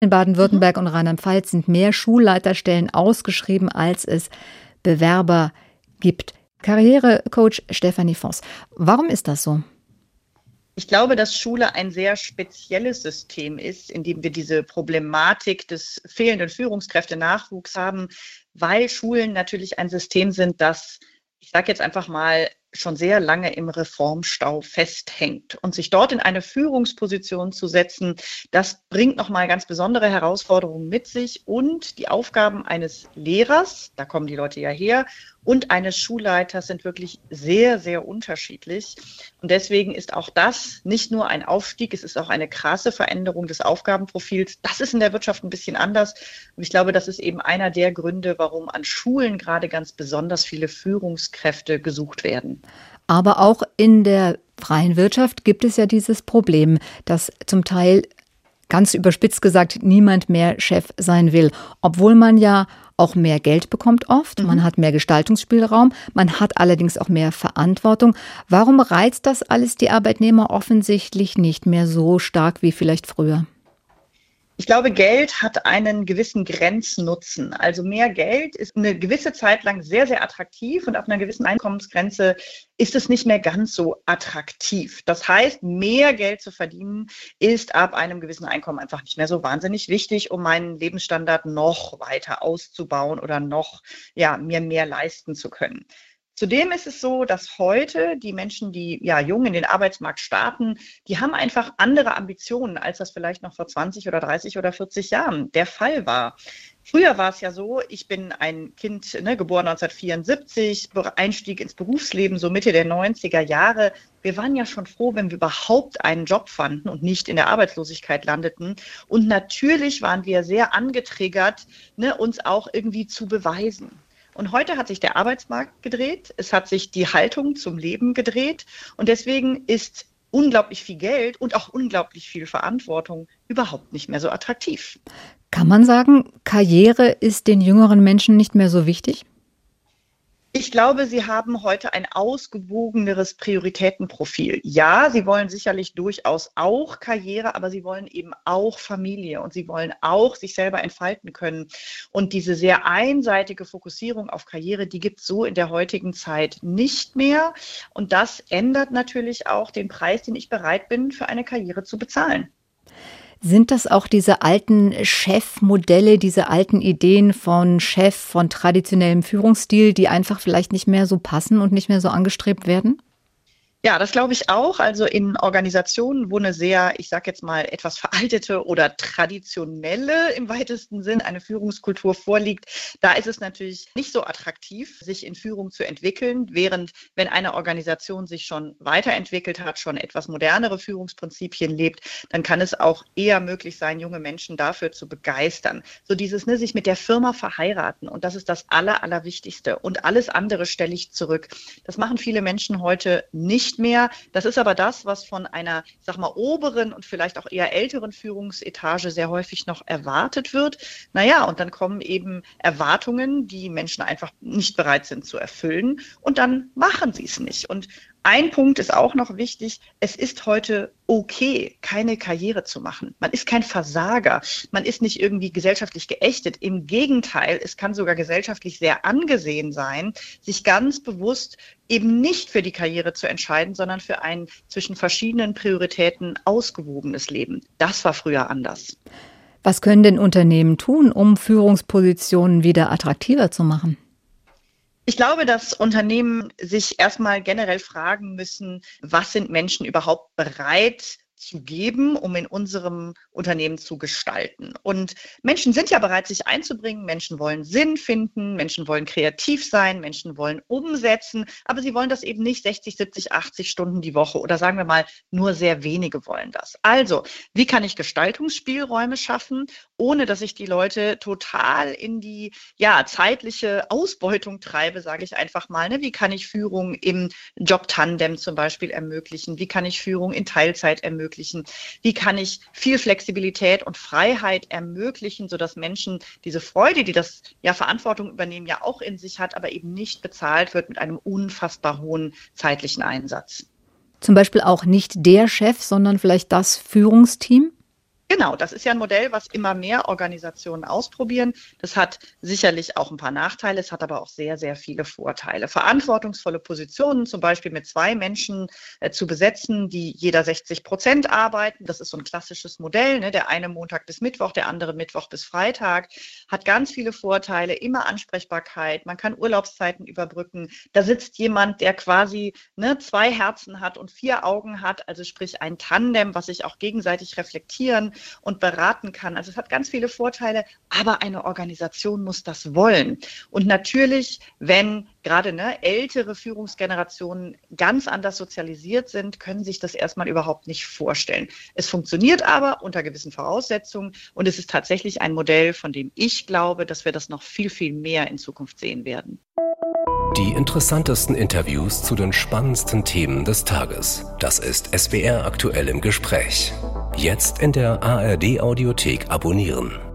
In Baden-Württemberg mhm. und Rheinland-Pfalz sind mehr Schulleiterstellen ausgeschrieben, als es Bewerber gibt. Karrierecoach Stefanie Voss. Warum ist das so? Ich glaube, dass Schule ein sehr spezielles System ist, in dem wir diese Problematik des fehlenden Führungskräftenachwuchs haben, weil Schulen natürlich ein System sind, das, ich sage jetzt einfach mal, schon sehr lange im Reformstau festhängt. Und sich dort in eine Führungsposition zu setzen, das bringt nochmal ganz besondere Herausforderungen mit sich und die Aufgaben eines Lehrers, da kommen die Leute ja her, und eines Schulleiters sind wirklich sehr, sehr unterschiedlich. Und deswegen ist auch das nicht nur ein Aufstieg, es ist auch eine krasse Veränderung des Aufgabenprofils. Das ist in der Wirtschaft ein bisschen anders. Und ich glaube, das ist eben einer der Gründe, warum an Schulen gerade ganz besonders viele Führungskräfte gesucht werden. Aber auch in der freien Wirtschaft gibt es ja dieses Problem, dass zum Teil ganz überspitzt gesagt niemand mehr Chef sein will, obwohl man ja auch mehr Geld bekommt oft, mhm. man hat mehr Gestaltungsspielraum, man hat allerdings auch mehr Verantwortung. Warum reizt das alles die Arbeitnehmer offensichtlich nicht mehr so stark wie vielleicht früher? Ich glaube, Geld hat einen gewissen Grenznutzen. Also mehr Geld ist eine gewisse Zeit lang sehr, sehr attraktiv und auf einer gewissen Einkommensgrenze ist es nicht mehr ganz so attraktiv. Das heißt, mehr Geld zu verdienen ist ab einem gewissen Einkommen einfach nicht mehr so wahnsinnig wichtig, um meinen Lebensstandard noch weiter auszubauen oder noch, ja, mir mehr leisten zu können. Zudem ist es so, dass heute die Menschen, die ja jung in den Arbeitsmarkt starten, die haben einfach andere Ambitionen, als das vielleicht noch vor 20 oder 30 oder 40 Jahren der Fall war. Früher war es ja so, ich bin ein Kind, ne, geboren 1974, Einstieg ins Berufsleben so Mitte der 90er Jahre. Wir waren ja schon froh, wenn wir überhaupt einen Job fanden und nicht in der Arbeitslosigkeit landeten. Und natürlich waren wir sehr angetriggert, ne, uns auch irgendwie zu beweisen. Und heute hat sich der Arbeitsmarkt gedreht, es hat sich die Haltung zum Leben gedreht und deswegen ist unglaublich viel Geld und auch unglaublich viel Verantwortung überhaupt nicht mehr so attraktiv. Kann man sagen, Karriere ist den jüngeren Menschen nicht mehr so wichtig? Ich glaube, Sie haben heute ein ausgewogeneres Prioritätenprofil. Ja, Sie wollen sicherlich durchaus auch Karriere, aber Sie wollen eben auch Familie und Sie wollen auch sich selber entfalten können. Und diese sehr einseitige Fokussierung auf Karriere, die gibt es so in der heutigen Zeit nicht mehr. Und das ändert natürlich auch den Preis, den ich bereit bin, für eine Karriere zu bezahlen. Sind das auch diese alten Chefmodelle, diese alten Ideen von Chef, von traditionellem Führungsstil, die einfach vielleicht nicht mehr so passen und nicht mehr so angestrebt werden? Ja, das glaube ich auch. Also in Organisationen, wo eine sehr, ich sage jetzt mal, etwas veraltete oder traditionelle im weitesten Sinn eine Führungskultur vorliegt, da ist es natürlich nicht so attraktiv, sich in Führung zu entwickeln, während wenn eine Organisation sich schon weiterentwickelt hat, schon etwas modernere Führungsprinzipien lebt, dann kann es auch eher möglich sein, junge Menschen dafür zu begeistern. So dieses, ne, sich mit der Firma verheiraten und das ist das Aller, Allerwichtigste. Und alles andere stelle ich zurück. Das machen viele Menschen heute nicht nicht mehr. Das ist aber das, was von einer, sag mal, oberen und vielleicht auch eher älteren Führungsetage sehr häufig noch erwartet wird. Naja, und dann kommen eben Erwartungen, die Menschen einfach nicht bereit sind zu erfüllen. Und dann machen sie es nicht. Und ein Punkt ist auch noch wichtig. Es ist heute okay, keine Karriere zu machen. Man ist kein Versager. Man ist nicht irgendwie gesellschaftlich geächtet. Im Gegenteil, es kann sogar gesellschaftlich sehr angesehen sein, sich ganz bewusst eben nicht für die Karriere zu entscheiden, sondern für ein zwischen verschiedenen Prioritäten ausgewogenes Leben. Das war früher anders. Was können denn Unternehmen tun, um Führungspositionen wieder attraktiver zu machen? Ich glaube, dass Unternehmen sich erstmal generell fragen müssen, was sind Menschen überhaupt bereit zu geben, um in unserem Unternehmen zu gestalten. Und Menschen sind ja bereit, sich einzubringen. Menschen wollen Sinn finden. Menschen wollen kreativ sein. Menschen wollen umsetzen. Aber sie wollen das eben nicht 60, 70, 80 Stunden die Woche oder sagen wir mal, nur sehr wenige wollen das. Also, wie kann ich Gestaltungsspielräume schaffen, ohne dass ich die Leute total in die ja, zeitliche Ausbeutung treibe, sage ich einfach mal. Ne? Wie kann ich Führung im Job-Tandem zum Beispiel ermöglichen? Wie kann ich Führung in Teilzeit ermöglichen? Ermöglichen? Wie kann ich viel Flexibilität und Freiheit ermöglichen, sodass Menschen diese Freude, die das ja Verantwortung übernehmen, ja auch in sich hat, aber eben nicht bezahlt wird mit einem unfassbar hohen zeitlichen Einsatz? Zum Beispiel auch nicht der Chef, sondern vielleicht das Führungsteam? Genau, das ist ja ein Modell, was immer mehr Organisationen ausprobieren. Das hat sicherlich auch ein paar Nachteile, es hat aber auch sehr, sehr viele Vorteile. Verantwortungsvolle Positionen, zum Beispiel mit zwei Menschen äh, zu besetzen, die jeder 60 Prozent arbeiten. Das ist so ein klassisches Modell. Ne? Der eine Montag bis Mittwoch, der andere Mittwoch bis Freitag. Hat ganz viele Vorteile, immer Ansprechbarkeit. Man kann Urlaubszeiten überbrücken. Da sitzt jemand, der quasi ne, zwei Herzen hat und vier Augen hat, also sprich ein Tandem, was sich auch gegenseitig reflektieren und beraten kann. Also es hat ganz viele Vorteile, aber eine Organisation muss das wollen. Und natürlich, wenn gerade ne, ältere Führungsgenerationen ganz anders sozialisiert sind, können sich das erstmal überhaupt nicht vorstellen. Es funktioniert aber unter gewissen Voraussetzungen und es ist tatsächlich ein Modell, von dem ich glaube, dass wir das noch viel, viel mehr in Zukunft sehen werden. Die interessantesten Interviews zu den spannendsten Themen des Tages. Das ist SWR aktuell im Gespräch. Jetzt in der ARD Audiothek abonnieren.